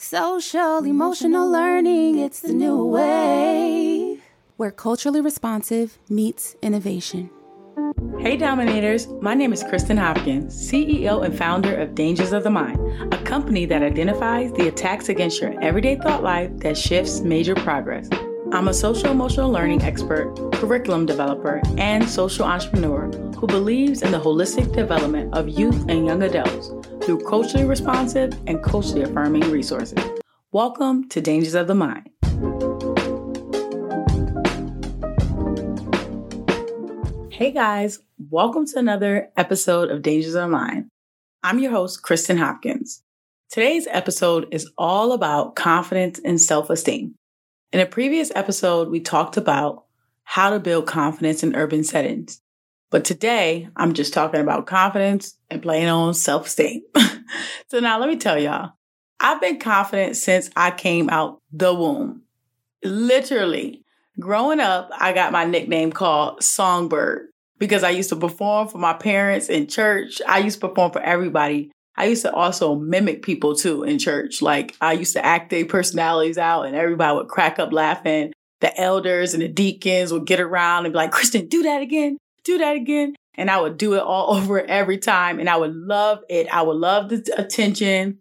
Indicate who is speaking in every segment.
Speaker 1: Social emotional learning, it's the new wave. Where culturally responsive meets innovation.
Speaker 2: Hey Dominators, my name is Kristen Hopkins, CEO and founder of Dangers of the Mind, a company that identifies the attacks against your everyday thought life that shifts major progress. I'm a social emotional learning expert, curriculum developer, and social entrepreneur who believes in the holistic development of youth and young adults through culturally responsive and culturally affirming resources. Welcome to Dangers of the Mind. Hey guys, welcome to another episode of Dangers of the Mind. I'm your host, Kristen Hopkins. Today's episode is all about confidence and self esteem. In a previous episode, we talked about how to build confidence in urban settings. But today, I'm just talking about confidence and playing on self esteem. so now let me tell y'all, I've been confident since I came out the womb. Literally, growing up, I got my nickname called Songbird because I used to perform for my parents in church. I used to perform for everybody. I used to also mimic people too in church. Like I used to act their personalities out and everybody would crack up laughing. The elders and the deacons would get around and be like, Kristen, do that again, do that again. And I would do it all over every time. And I would love it. I would love the attention.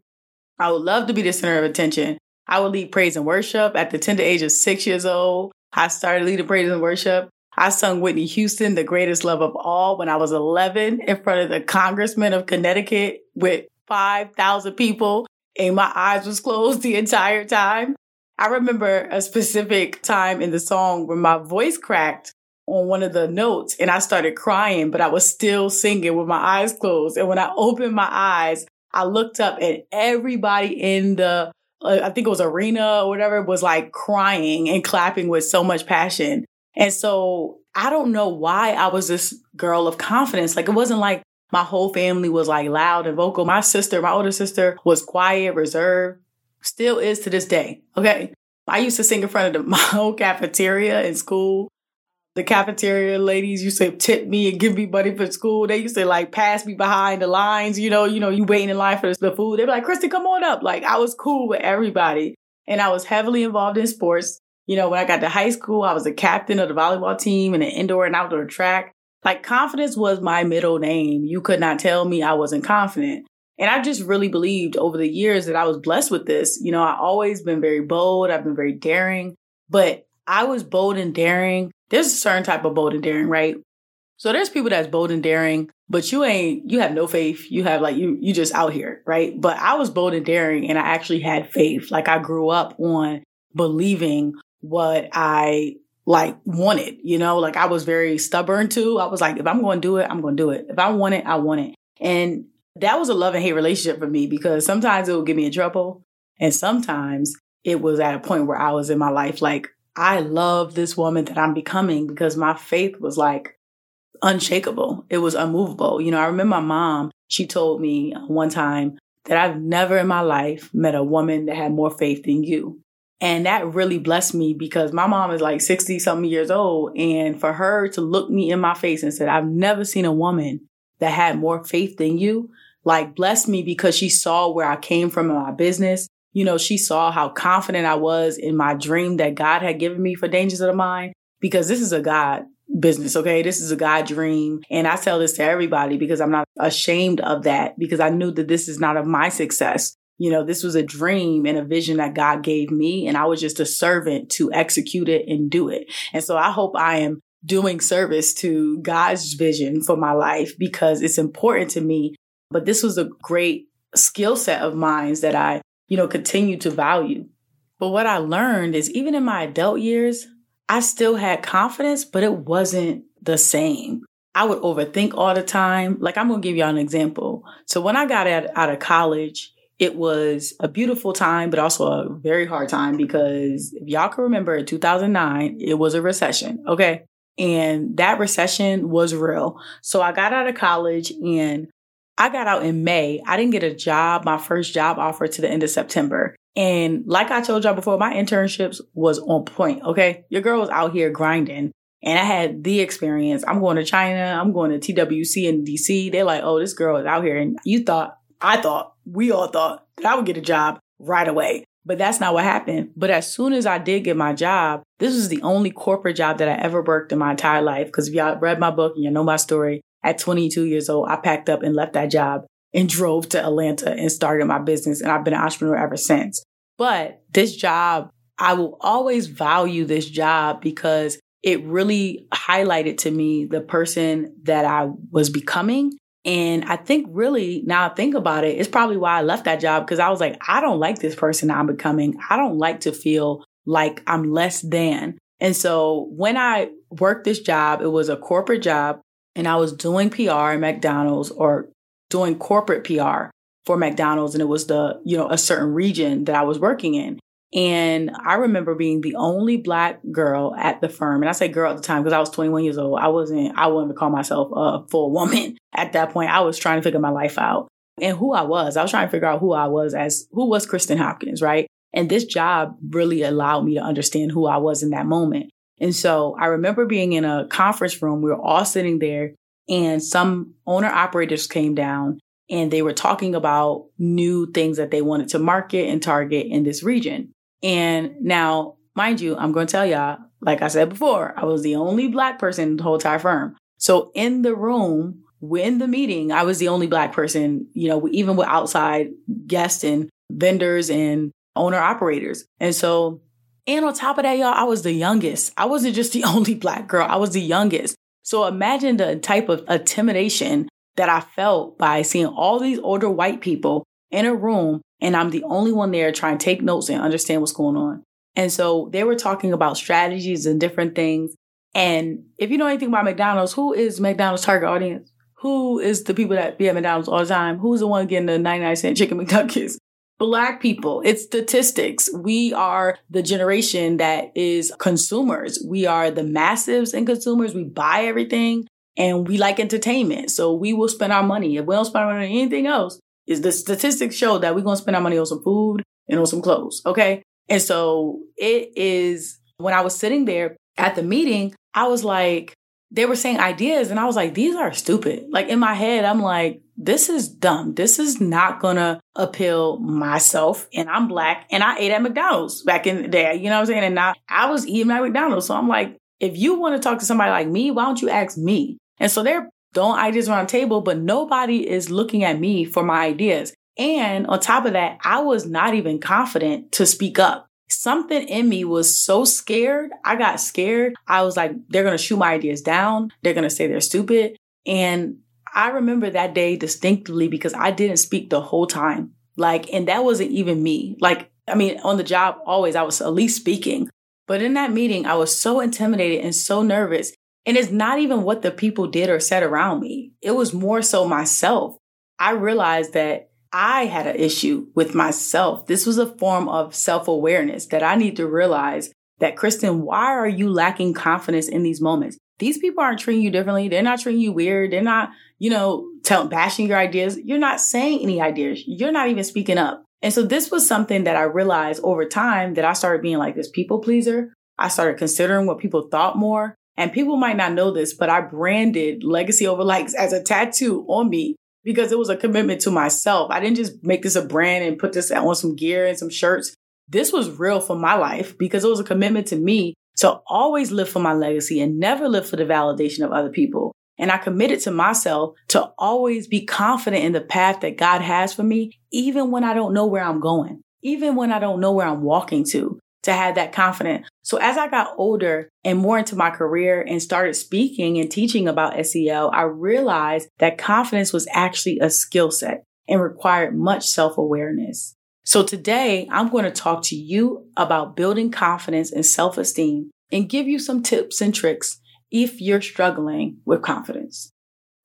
Speaker 2: I would love to be the center of attention. I would lead praise and worship at the tender age of six years old. I started leading praise and worship. I sung Whitney Houston, The Greatest Love of All, when I was 11 in front of the congressman of Connecticut with 5,000 people and my eyes was closed the entire time. I remember a specific time in the song where my voice cracked on one of the notes and I started crying, but I was still singing with my eyes closed. And when I opened my eyes, I looked up and everybody in the, uh, I think it was arena or whatever, was like crying and clapping with so much passion. And so I don't know why I was this girl of confidence. Like it wasn't like my whole family was like loud and vocal. My sister, my older sister was quiet, reserved, still is to this day. Okay. I used to sing in front of the, my whole cafeteria in school the cafeteria ladies used to tip me and give me money for school. They used to like pass me behind the lines, you know, you know, you waiting in line for the food. They'd be like, Kristen, come on up. Like I was cool with everybody. And I was heavily involved in sports. You know, when I got to high school, I was a captain of the volleyball team and an indoor and outdoor track. Like confidence was my middle name. You could not tell me I wasn't confident. And I just really believed over the years that I was blessed with this. You know, I always been very bold. I've been very daring, but I was bold and daring there's a certain type of bold and daring, right? So there's people that's bold and daring, but you ain't, you have no faith. You have like, you, you just out here, right? But I was bold and daring and I actually had faith. Like I grew up on believing what I like wanted, you know, like I was very stubborn too. I was like, if I'm going to do it, I'm going to do it. If I want it, I want it. And that was a love and hate relationship for me because sometimes it would get me in trouble. And sometimes it was at a point where I was in my life like, I love this woman that I'm becoming because my faith was like unshakable. It was unmovable. You know, I remember my mom, she told me uh, one time that I've never in my life met a woman that had more faith than you. And that really blessed me because my mom is like 60 something years old. And for her to look me in my face and said, I've never seen a woman that had more faith than you, like blessed me because she saw where I came from in my business you know, she saw how confident I was in my dream that God had given me for Dangers of the Mind because this is a God business, okay? This is a God dream. And I tell this to everybody because I'm not ashamed of that because I knew that this is not of my success. You know, this was a dream and a vision that God gave me, and I was just a servant to execute it and do it. And so I hope I am doing service to God's vision for my life because it's important to me. But this was a great skill set of mine that I you know, continue to value. But what I learned is even in my adult years, I still had confidence, but it wasn't the same. I would overthink all the time. Like I'm going to give y'all an example. So when I got out, out of college, it was a beautiful time, but also a very hard time because if y'all can remember in 2009, it was a recession. Okay. And that recession was real. So I got out of college and I got out in May. I didn't get a job, my first job offer to the end of September. And like I told y'all before, my internships was on point. Okay. Your girl was out here grinding and I had the experience. I'm going to China. I'm going to TWC in DC. They're like, oh, this girl is out here. And you thought, I thought, we all thought that I would get a job right away. But that's not what happened. But as soon as I did get my job, this was the only corporate job that I ever worked in my entire life. Because if y'all read my book and you know my story, at 22 years old, I packed up and left that job and drove to Atlanta and started my business. And I've been an entrepreneur ever since. But this job, I will always value this job because it really highlighted to me the person that I was becoming and I think really now I think about it, it's probably why I left that job because I was like, I don't like this person I'm becoming. I don't like to feel like I'm less than. And so when I worked this job, it was a corporate job and I was doing PR at McDonald's or doing corporate PR for McDonald's. And it was the, you know, a certain region that I was working in. And I remember being the only black girl at the firm. And I say girl at the time because I was 21 years old. I wasn't, I wouldn't call myself a full woman at that point. I was trying to figure my life out and who I was. I was trying to figure out who I was as who was Kristen Hopkins, right? And this job really allowed me to understand who I was in that moment. And so I remember being in a conference room. We were all sitting there and some owner operators came down and they were talking about new things that they wanted to market and target in this region. And now, mind you, I'm going to tell y'all, like I said before, I was the only black person in the whole entire firm. So in the room, when the meeting, I was the only black person, you know, even with outside guests and vendors and owner operators. And so, and on top of that, y'all, I was the youngest. I wasn't just the only black girl. I was the youngest. So imagine the type of intimidation that I felt by seeing all these older white people in a room and I'm the only one there trying to take notes and understand what's going on. And so they were talking about strategies and different things. And if you know anything about McDonald's, who is McDonald's target audience? Who is the people that be at McDonald's all the time? Who's the one getting the 99 cent chicken McNuggets? Black people. It's statistics. We are the generation that is consumers. We are the massives and consumers. We buy everything and we like entertainment. So we will spend our money. If we don't spend our money on anything else, is the statistics show that we're going to spend our money on some food and on some clothes. Okay. And so it is when I was sitting there at the meeting, I was like, they were saying ideas and I was like, these are stupid. Like in my head, I'm like, this is dumb. This is not gonna appeal myself. And I'm black and I ate at McDonald's back in the day. You know what I'm saying? And now I was eating at McDonald's. So I'm like, if you want to talk to somebody like me, why don't you ask me? And so they're throwing ideas around the table, but nobody is looking at me for my ideas. And on top of that, I was not even confident to speak up. Something in me was so scared. I got scared. I was like, they're going to shoot my ideas down. They're going to say they're stupid. And I remember that day distinctly because I didn't speak the whole time. Like, and that wasn't even me. Like, I mean, on the job, always I was at least speaking. But in that meeting, I was so intimidated and so nervous. And it's not even what the people did or said around me. It was more so myself. I realized that I had an issue with myself. This was a form of self awareness that I need to realize that, Kristen, why are you lacking confidence in these moments? These people aren't treating you differently. They're not treating you weird. They're not, you know, tell, bashing your ideas. You're not saying any ideas. You're not even speaking up. And so this was something that I realized over time that I started being like this people pleaser. I started considering what people thought more. And people might not know this, but I branded legacy over likes as a tattoo on me because it was a commitment to myself. I didn't just make this a brand and put this on some gear and some shirts. This was real for my life because it was a commitment to me to always live for my legacy and never live for the validation of other people. And I committed to myself to always be confident in the path that God has for me, even when I don't know where I'm going, even when I don't know where I'm walking to to have that confidence. So as I got older and more into my career and started speaking and teaching about SEL, I realized that confidence was actually a skill set and required much self awareness. So today I'm going to talk to you about building confidence and self esteem and give you some tips and tricks if you're struggling with confidence.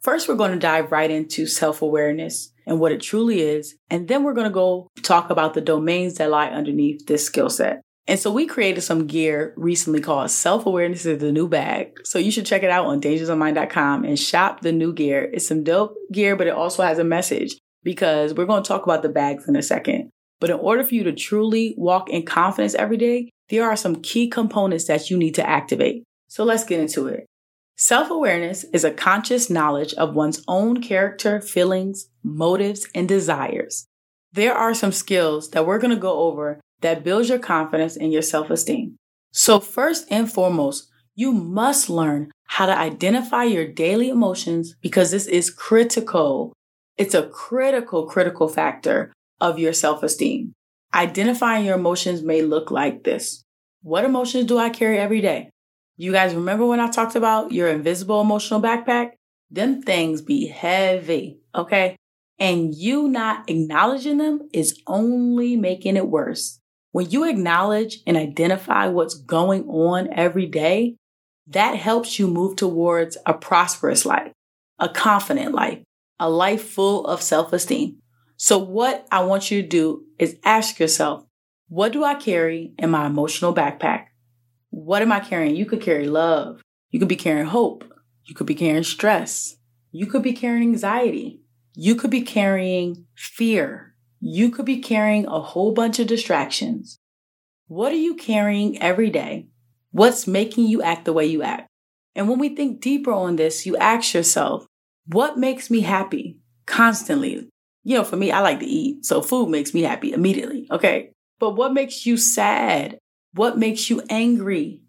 Speaker 2: First, we're going to dive right into self awareness and what it truly is. And then we're going to go talk about the domains that lie underneath this skill set. And so we created some gear recently called Self Awareness is the New Bag. So you should check it out on dangersofmind.com and shop the new gear. It's some dope gear, but it also has a message because we're going to talk about the bags in a second. But in order for you to truly walk in confidence every day, there are some key components that you need to activate. So let's get into it. Self awareness is a conscious knowledge of one's own character, feelings, motives, and desires. there are some skills that we're going to go over that builds your confidence and your self esteem. So, first and foremost, you must learn how to identify your daily emotions because this is critical. It's a critical, critical factor of your self esteem. Identifying your emotions may look like this. What emotions do I carry every day? You guys remember when I talked about your invisible emotional backpack? Them things be heavy, okay? And you not acknowledging them is only making it worse. When you acknowledge and identify what's going on every day, that helps you move towards a prosperous life, a confident life, a life full of self esteem. So, what I want you to do is ask yourself, what do I carry in my emotional backpack? What am I carrying? You could carry love. You could be carrying hope. You could be carrying stress. You could be carrying anxiety. You could be carrying fear. You could be carrying a whole bunch of distractions. What are you carrying every day What's making you act the way you act? And when we think deeper on this, you ask yourself, what makes me happy constantly? You know, for me, I like to eat. So food makes me happy immediately. Okay. But what makes you sad? What makes you angry?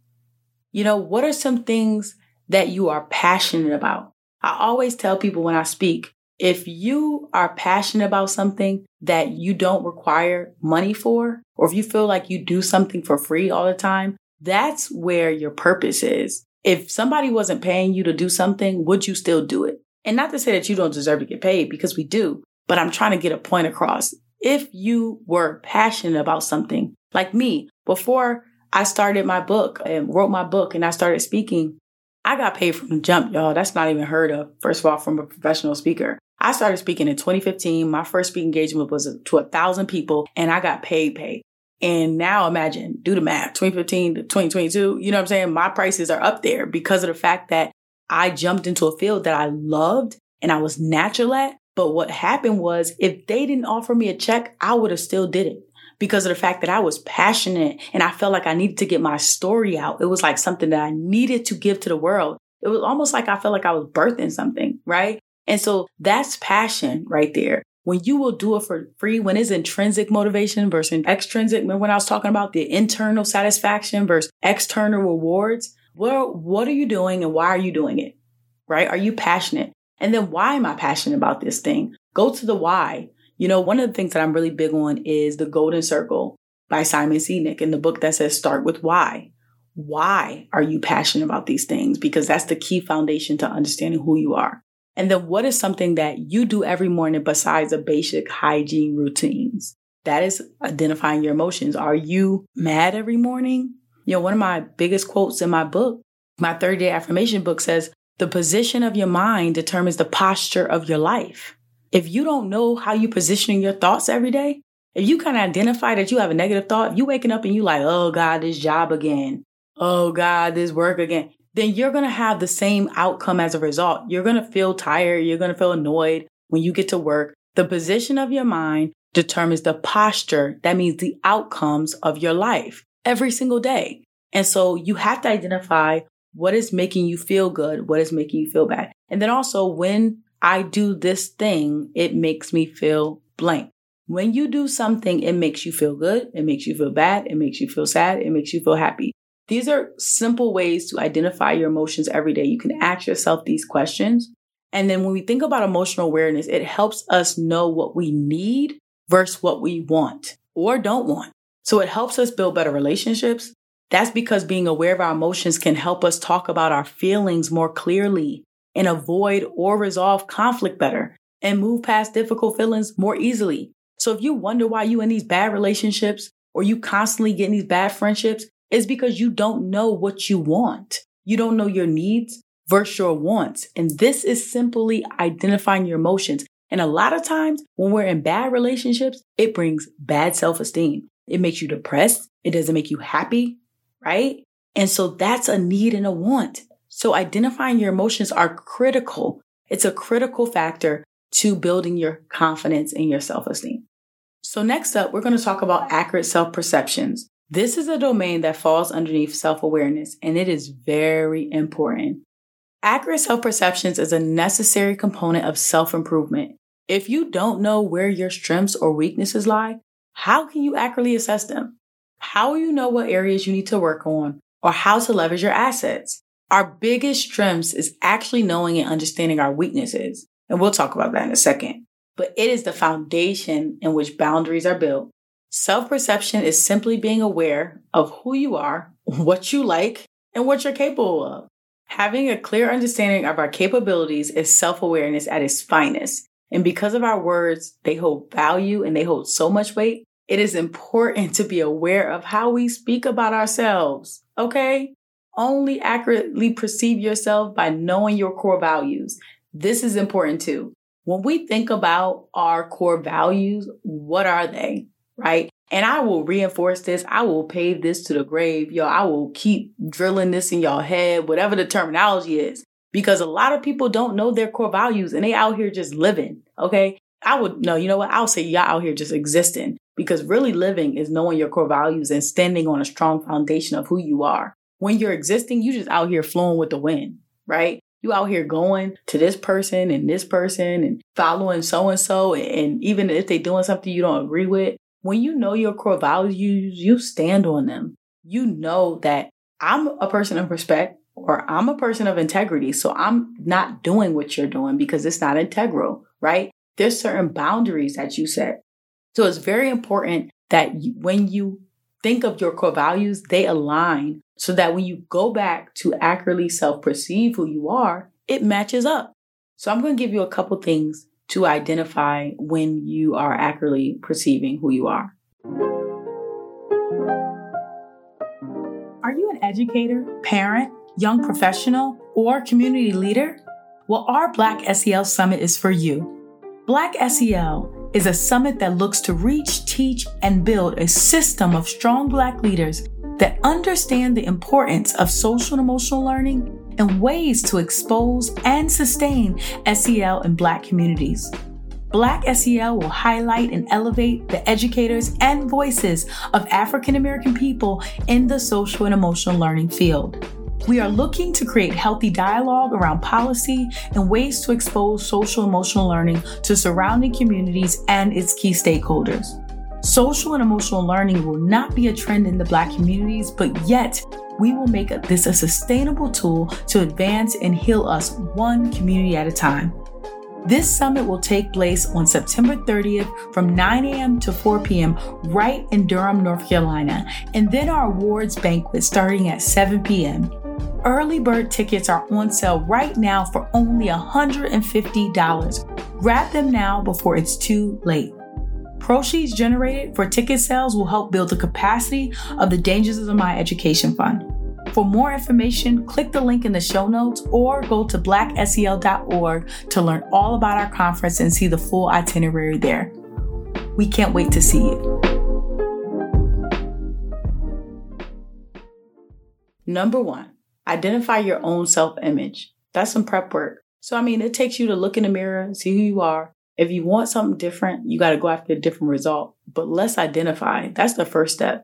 Speaker 2: You know, what are some things that you are passionate about? I always tell people when I speak, if you are passionate about something that you don't require money for, or if you feel like you do something for free all the time, that's where your purpose is. If somebody wasn't paying you to do something, would you still do it? And not to say that you don't deserve to get paid because we do, but I'm trying to get a point across. If you were passionate about something like me, before I started my book and wrote my book and I started speaking, I got paid from the jump, y'all. That's not even heard of. First of all, from a professional speaker. I started speaking in 2015. My first speaking engagement was to a thousand people and I got paid, paid. And now imagine, do the math, 2015 to 2022, you know what I'm saying? My prices are up there because of the fact that I jumped into a field that I loved and I was natural at. But what happened was if they didn't offer me a check, I would have still did it because of the fact that I was passionate and I felt like I needed to get my story out. It was like something that I needed to give to the world. It was almost like I felt like I was birthing something, right? And so that's passion right there when you will do it for free, when it's intrinsic motivation versus extrinsic, remember when I was talking about the internal satisfaction versus external rewards, what, what are you doing and why are you doing it? Right? Are you passionate? And then why am I passionate about this thing? Go to the why. You know, one of the things that I'm really big on is the golden circle by Simon Sinek in the book that says start with why. Why are you passionate about these things? Because that's the key foundation to understanding who you are. And then what is something that you do every morning besides the basic hygiene routines? That is identifying your emotions. Are you mad every morning? You know, one of my biggest quotes in my book, my 30 day affirmation book says, the position of your mind determines the posture of your life. If you don't know how you positioning your thoughts every day, if you kind of identify that you have a negative thought, you waking up and you like, oh God, this job again. Oh God, this work again then you're going to have the same outcome as a result. You're going to feel tired. You're going to feel annoyed when you get to work. The position of your mind determines the posture. That means the outcomes of your life every single day. And so you have to identify what is making you feel good, what is making you feel bad. And then also when I do this thing, it makes me feel blank. When you do something, it makes you feel good. It makes you feel bad. It makes you feel sad. It makes you feel happy. These are simple ways to identify your emotions every day. You can ask yourself these questions. And then when we think about emotional awareness, it helps us know what we need versus what we want or don't want. So it helps us build better relationships. That's because being aware of our emotions can help us talk about our feelings more clearly and avoid or resolve conflict better and move past difficult feelings more easily. So if you wonder why you in these bad relationships or you constantly get in these bad friendships, is because you don't know what you want. You don't know your needs versus your wants. And this is simply identifying your emotions. And a lot of times when we're in bad relationships, it brings bad self esteem. It makes you depressed. It doesn't make you happy, right? And so that's a need and a want. So identifying your emotions are critical. It's a critical factor to building your confidence and your self esteem. So next up, we're going to talk about accurate self perceptions. This is a domain that falls underneath self awareness, and it is very important. Accurate self perceptions is a necessary component of self improvement. If you don't know where your strengths or weaknesses lie, how can you accurately assess them? How will you know what areas you need to work on or how to leverage your assets? Our biggest strengths is actually knowing and understanding our weaknesses. And we'll talk about that in a second. But it is the foundation in which boundaries are built. Self perception is simply being aware of who you are, what you like, and what you're capable of. Having a clear understanding of our capabilities is self awareness at its finest. And because of our words, they hold value and they hold so much weight. It is important to be aware of how we speak about ourselves. Okay. Only accurately perceive yourself by knowing your core values. This is important too. When we think about our core values, what are they? Right. And I will reinforce this. I will pave this to the grave. Y'all, I will keep drilling this in your head, whatever the terminology is, because a lot of people don't know their core values and they out here just living. Okay. I would no, you know what? I'll say y'all out here just existing because really living is knowing your core values and standing on a strong foundation of who you are. When you're existing, you just out here flowing with the wind, right? You out here going to this person and this person and following so and so. And even if they're doing something you don't agree with, when you know your core values, you stand on them. You know that I'm a person of respect or I'm a person of integrity. So I'm not doing what you're doing because it's not integral, right? There's certain boundaries that you set. So it's very important that you, when you think of your core values, they align so that when you go back to accurately self perceive who you are, it matches up. So I'm going to give you a couple things to identify when you are accurately perceiving who you are. Are you an educator, parent, young professional, or community leader? Well, our Black SEL Summit is for you. Black SEL is a summit that looks to reach, teach, and build a system of strong Black leaders that understand the importance of social and emotional learning and ways to expose and sustain SEL in Black communities. Black SEL will highlight and elevate the educators and voices of African American people in the social and emotional learning field. We are looking to create healthy dialogue around policy and ways to expose social emotional learning to surrounding communities and its key stakeholders. Social and emotional learning will not be a trend in the Black communities, but yet we will make this a sustainable tool to advance and heal us one community at a time. This summit will take place on September 30th from 9 a.m. to 4 p.m. right in Durham, North Carolina, and then our awards banquet starting at 7 p.m. Early bird tickets are on sale right now for only $150. Grab them now before it's too late. Proceeds generated for ticket sales will help build the capacity of the Dangers of Mind Education Fund. For more information, click the link in the show notes or go to blacksel.org to learn all about our conference and see the full itinerary there. We can't wait to see you. Number one, identify your own self image. That's some prep work. So, I mean, it takes you to look in the mirror, see who you are, if you want something different, you got to go after a different result. But let's identify. That's the first step.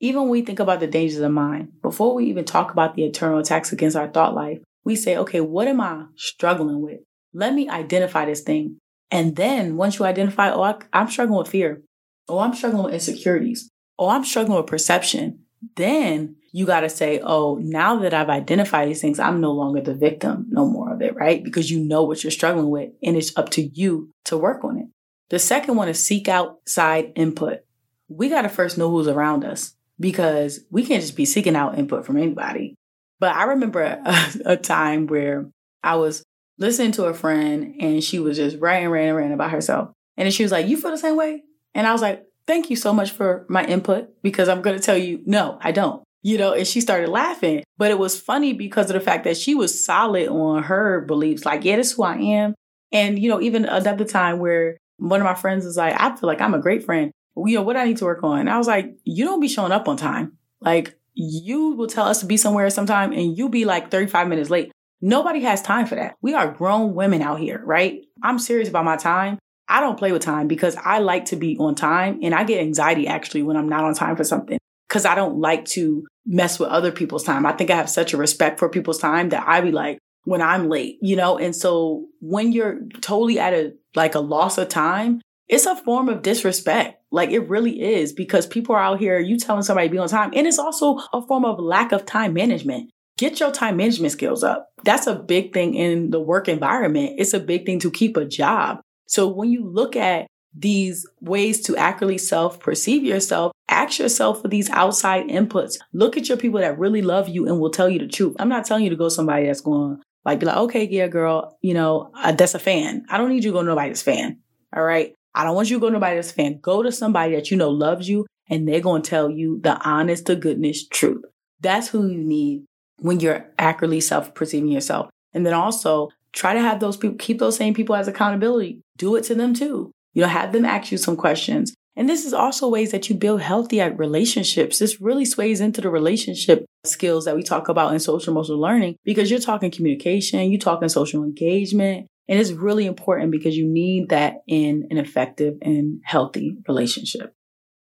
Speaker 2: Even when we think about the dangers of mind, before we even talk about the internal attacks against our thought life, we say, okay, what am I struggling with? Let me identify this thing. And then once you identify, oh, I, I'm struggling with fear. Oh, I'm struggling with insecurities. Oh, I'm struggling with perception. Then you got to say, oh, now that I've identified these things, I'm no longer the victim no more of it, right? Because you know what you're struggling with and it's up to you to work on it. The second one is seek outside input. We got to first know who's around us because we can't just be seeking out input from anybody. But I remember a, a time where I was listening to a friend and she was just ranting, ranting, ranting about herself. And she was like, You feel the same way? And I was like, Thank you so much for my input because I'm going to tell you, no, I don't you know, and she started laughing. But it was funny because of the fact that she was solid on her beliefs. Like, yeah, this is who I am. And, you know, even another time where one of my friends was like, I feel like I'm a great friend. You know, what I need to work on? And I was like, you don't be showing up on time. Like, you will tell us to be somewhere sometime and you'll be like 35 minutes late. Nobody has time for that. We are grown women out here, right? I'm serious about my time. I don't play with time because I like to be on time and I get anxiety actually when I'm not on time for something because I don't like to mess with other people's time. I think I have such a respect for people's time that I be like, when I'm late, you know? And so when you're totally at a, like a loss of time, it's a form of disrespect. Like it really is because people are out here, you telling somebody to be on time. And it's also a form of lack of time management. Get your time management skills up. That's a big thing in the work environment. It's a big thing to keep a job. So when you look at these ways to accurately self perceive yourself, ask yourself for these outside inputs. Look at your people that really love you and will tell you the truth. I'm not telling you to go somebody that's going like be like, okay, yeah, girl, you know, uh, that's a fan. I don't need you to go to nobody's fan. All right. I don't want you to go to nobody's fan. Go to somebody that you know loves you and they're going to tell you the honest to goodness truth. That's who you need when you're accurately self perceiving yourself. And then also try to have those people, keep those same people as accountability. Do it to them too. You know, have them ask you some questions. And this is also ways that you build healthy uh, relationships. This really sways into the relationship skills that we talk about in social emotional learning because you're talking communication, you're talking social engagement, and it's really important because you need that in an effective and healthy relationship.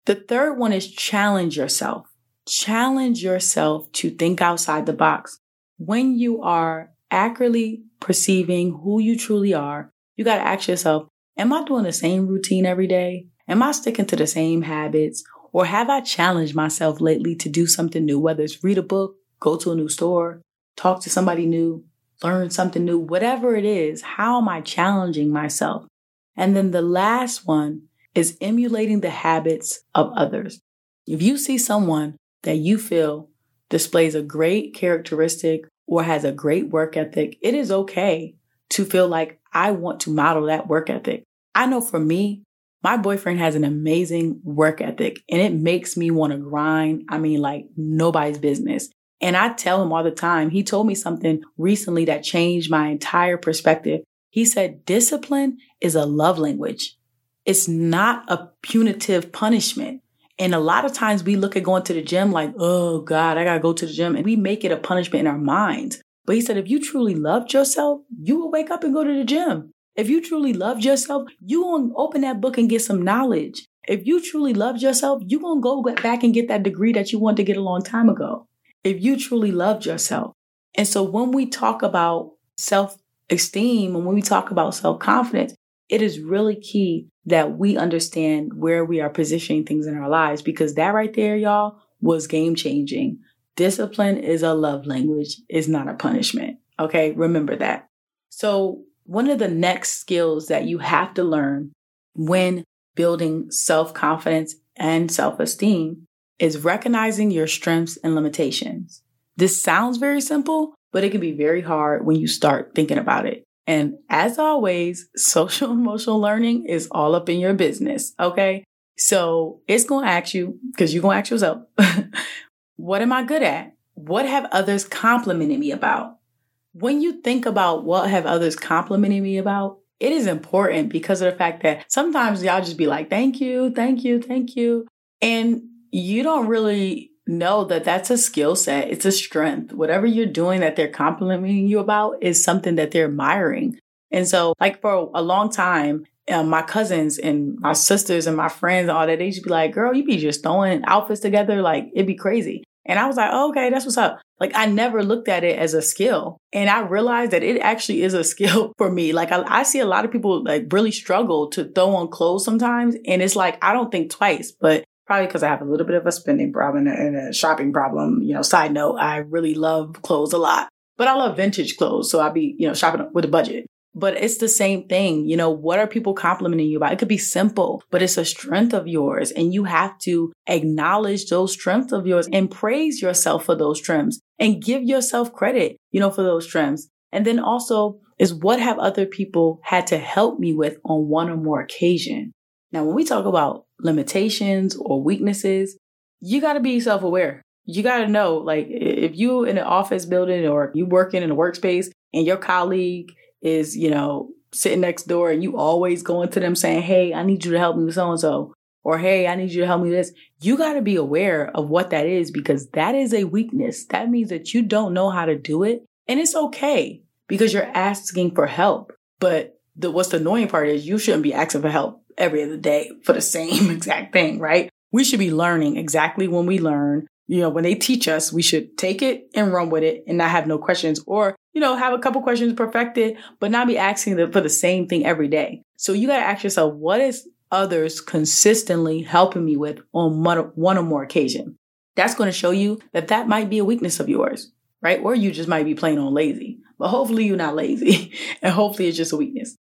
Speaker 2: The third one is challenge yourself. Challenge yourself to think outside the box. When you are accurately perceiving who you truly are, you got to ask yourself, am I doing the same routine every day? Am I sticking to the same habits? Or have I challenged myself lately to do something new, whether it's read a book, go to a new store, talk to somebody new, learn something new, whatever it is, how am I challenging myself? And then the last one is emulating the habits of others. If you see someone that you feel displays a great characteristic or has a great work ethic, it is okay to feel like I want to model that work ethic. I know for me, my boyfriend has an amazing work ethic and it makes me want to grind. I mean, like nobody's business. And I tell him all the time, he told me something recently that changed my entire perspective. He said, discipline is a love language. It's not a punitive punishment. And a lot of times we look at going to the gym like, oh God, I gotta go to the gym. And we make it a punishment in our minds. But he said, if you truly loved yourself, you will wake up and go to the gym. If you truly loved yourself, you gonna open that book and get some knowledge. If you truly loved yourself, you gonna go back and get that degree that you wanted to get a long time ago if you truly loved yourself. And so when we talk about self esteem and when we talk about self confidence, it is really key that we understand where we are positioning things in our lives because that right there, y'all, was game changing. Discipline is a love language, is not a punishment. Okay. Remember that. So one of the next skills that you have to learn when building self confidence and self esteem is recognizing your strengths and limitations. This sounds very simple, but it can be very hard when you start thinking about it. And as always, social emotional learning is all up in your business. Okay. So it's going to ask you, because you're going to ask yourself, what am I good at? What have others complimented me about? When you think about what have others complimented me about, it is important because of the fact that sometimes y'all just be like, thank you, thank you, thank you. And you don't really know that that's a skill set. It's a strength. Whatever you're doing that they're complimenting you about is something that they're admiring. And so, like for a long time, um, my cousins and my sisters and my friends and all that, they just be like, girl, you be just throwing outfits together. Like it'd be crazy. And I was like, oh, okay, that's what's up. Like I never looked at it as a skill. And I realized that it actually is a skill for me. Like I, I see a lot of people like really struggle to throw on clothes sometimes. And it's like, I don't think twice, but probably because I have a little bit of a spending problem and a, shopping problem. You know, side note, I really love clothes a lot, but I love vintage clothes. So I'll be, you know, shopping with a budget. But it's the same thing. You know, what are people complimenting you about? It could be simple, but it's a strength of yours. And you have to acknowledge those strengths of yours and praise yourself for those trims and give yourself credit, you know, for those trims. And then also is what have other people had to help me with on one or more occasion? Now, when we talk about limitations or weaknesses, you got to be self aware. You got to know, like, if you in an office building or you working in a workspace and your colleague is, you know, sitting next door and you always going to them saying, Hey, I need you to help me with so and so, or Hey, I need you to help me with this. You got to be aware of what that is because that is a weakness. That means that you don't know how to do it. And it's okay because you're asking for help. But the, what's the annoying part is you shouldn't be asking for help every other day for the same exact thing, right? We should be learning exactly when we learn. You know, when they teach us, we should take it and run with it and not have no questions. Or you know, have a couple questions perfected, but not be asking them for the same thing every day. So you got to ask yourself, what is others consistently helping me with on one or more occasion? That's going to show you that that might be a weakness of yours, right? Or you just might be plain on lazy, but hopefully you're not lazy and hopefully it's just a weakness.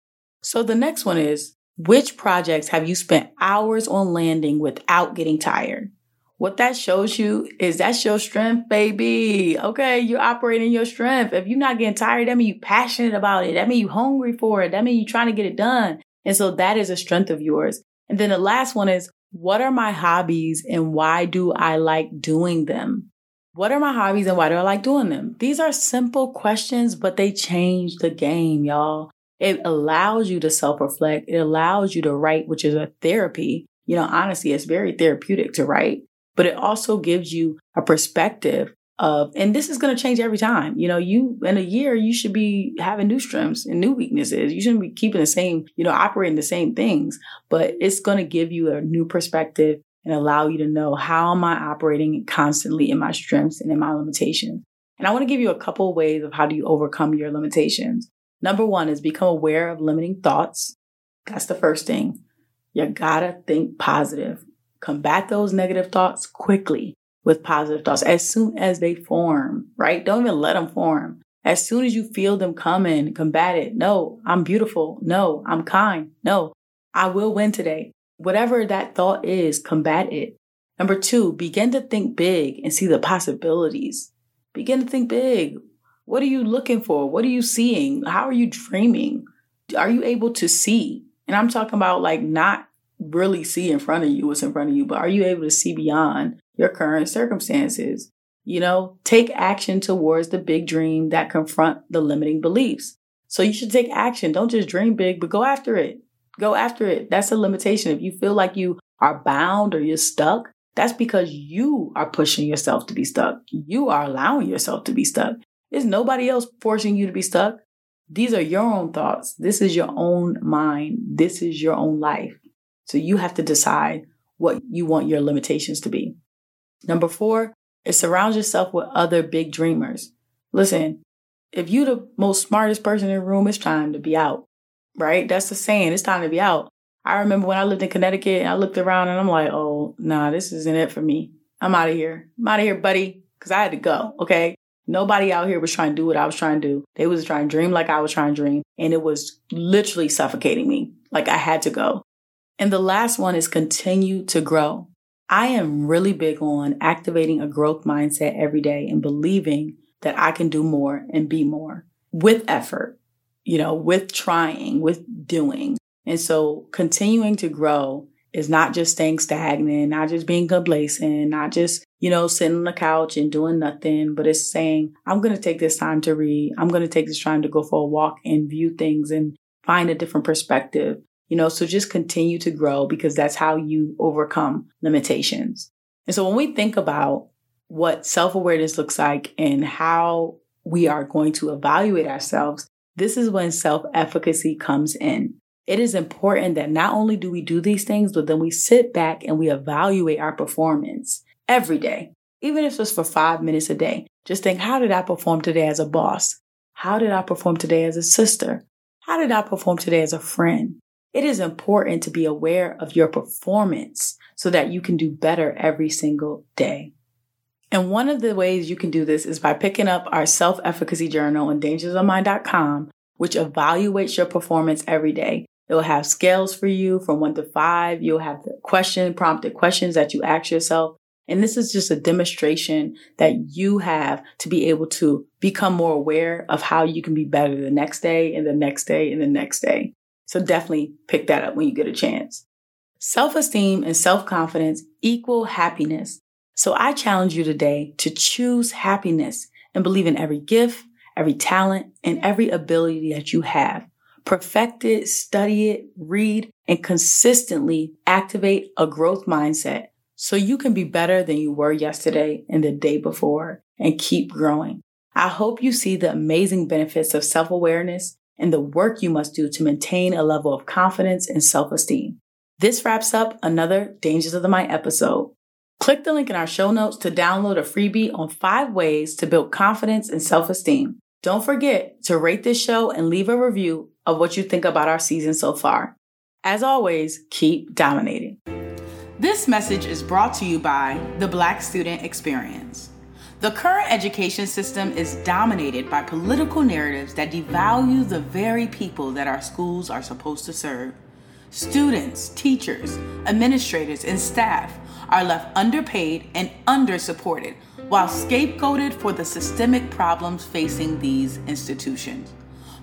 Speaker 2: So the next one is, which projects have you spent hours on landing without getting tired? What that shows you is that's your strength, baby. Okay, you're operating your strength. If you're not getting tired, that means you're passionate about it. That means you're hungry for it. That means you're trying to get it done. And so that is a strength of yours. And then the last one is, what are my hobbies and why do I like doing them? What are my hobbies and why do I like doing them? These are simple questions, but they change the game, y'all. It allows you to self reflect. It allows you to write, which is a therapy. You know, honestly, it's very therapeutic to write but it also gives you a perspective of, and this is going to change every time. You know, you in a year, you should be having new strengths and new weaknesses. You shouldn't be keeping the same, you know, operating the same things, but it's going to give you a new perspective and allow you to know how am I operating constantly in my strengths and in my limitations. And I want to give you a couple ways of how do you overcome your limitations. Number one is become aware of limiting thoughts. That's the first thing. You gotta think positive. Combat those negative thoughts quickly with positive thoughts as soon as they form, right? Don't even let them form. As soon as you feel them coming, combat it. No, I'm beautiful. No, I'm kind. No, I will win today. Whatever that thought is, combat it. Number two, begin to think big and see the possibilities. Begin to think big. What are you looking for? What are you seeing? How are you dreaming? Are you able to see? And I'm talking about like not really see in front of you what's in front of you, but are you able to see beyond your current circumstances? You know, take action towards the big dream that confront the limiting beliefs. So you should take action. Don't just dream big, but go after it. Go after it. That's a limitation. If you feel like you are bound or you're stuck, that's because you are pushing yourself to be stuck. You are allowing yourself to be stuck. There's nobody else forcing you to be stuck. These are your own thoughts. This is your own mind. This is your own life. So you have to decide what you want your limitations to be. Number four is surround yourself with other big dreamers. Listen, if you're the most smartest person in the room, it's time to be out, right? That's the saying. It's time to be out. I remember when I lived in Connecticut and I looked around and I'm like, oh, nah, this isn't it for me. I'm out of here. I'm out of here, buddy, because I had to go. Okay. Nobody out here was trying to do what I was trying to do. They was trying to dream like I was trying to dream. And it was literally suffocating me. Like I had to go. And the last one is continue to grow. I am really big on activating a growth mindset every day and believing that I can do more and be more with effort, you know, with trying, with doing. And so continuing to grow is not just staying stagnant, not just being complacent, not just, you know, sitting on the couch and doing nothing, but it's saying, I'm going to take this time to read. I'm going to take this time to go for a walk and view things and find a different perspective. You know, so just continue to grow because that's how you overcome limitations. And so when we think about what self awareness looks like and how we are going to evaluate ourselves, this is when self efficacy comes in. It is important that not only do we do these things, but then we sit back and we evaluate our performance every day, even if it's for five minutes a day. Just think, how did I perform today as a boss? How did I perform today as a sister? How did I perform today as a friend? It is important to be aware of your performance so that you can do better every single day. And one of the ways you can do this is by picking up our self efficacy journal on dangersofmind.com, which evaluates your performance every day. It will have scales for you from one to five. You'll have the question, prompted questions that you ask yourself. And this is just a demonstration that you have to be able to become more aware of how you can be better the next day and the next day and the next day. So definitely pick that up when you get a chance. Self esteem and self confidence equal happiness. So I challenge you today to choose happiness and believe in every gift, every talent, and every ability that you have. Perfect it, study it, read, and consistently activate a growth mindset so you can be better than you were yesterday and the day before and keep growing. I hope you see the amazing benefits of self awareness and the work you must do to maintain a level of confidence and self esteem. This wraps up another Dangers of the Mind episode. Click the link in our show notes to download a freebie on five ways to build confidence and self esteem. Don't forget to rate this show and leave a review of what you think about our season so far. As always, keep dominating. This message is brought to you by the Black Student Experience. The current education system is dominated by political narratives that devalue the very people that our schools are supposed to serve. Students, teachers, administrators, and staff are left underpaid and undersupported while scapegoated for the systemic problems facing these institutions.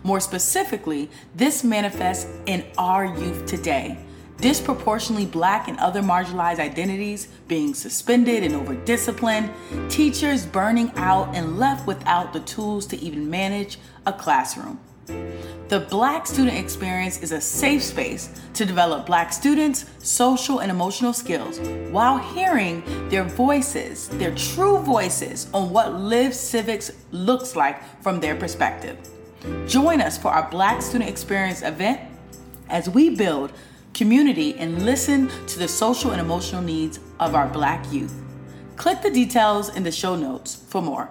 Speaker 2: More specifically, this manifests in our youth today. Disproportionately black and other marginalized identities being suspended and over disciplined, teachers burning out and left without the tools to even manage a classroom. The Black Student Experience is a safe space to develop Black students' social and emotional skills while hearing their voices, their true voices, on what live civics looks like from their perspective. Join us for our Black Student Experience event as we build community and listen to the social and emotional needs of our Black youth. Click the details in the show notes for more.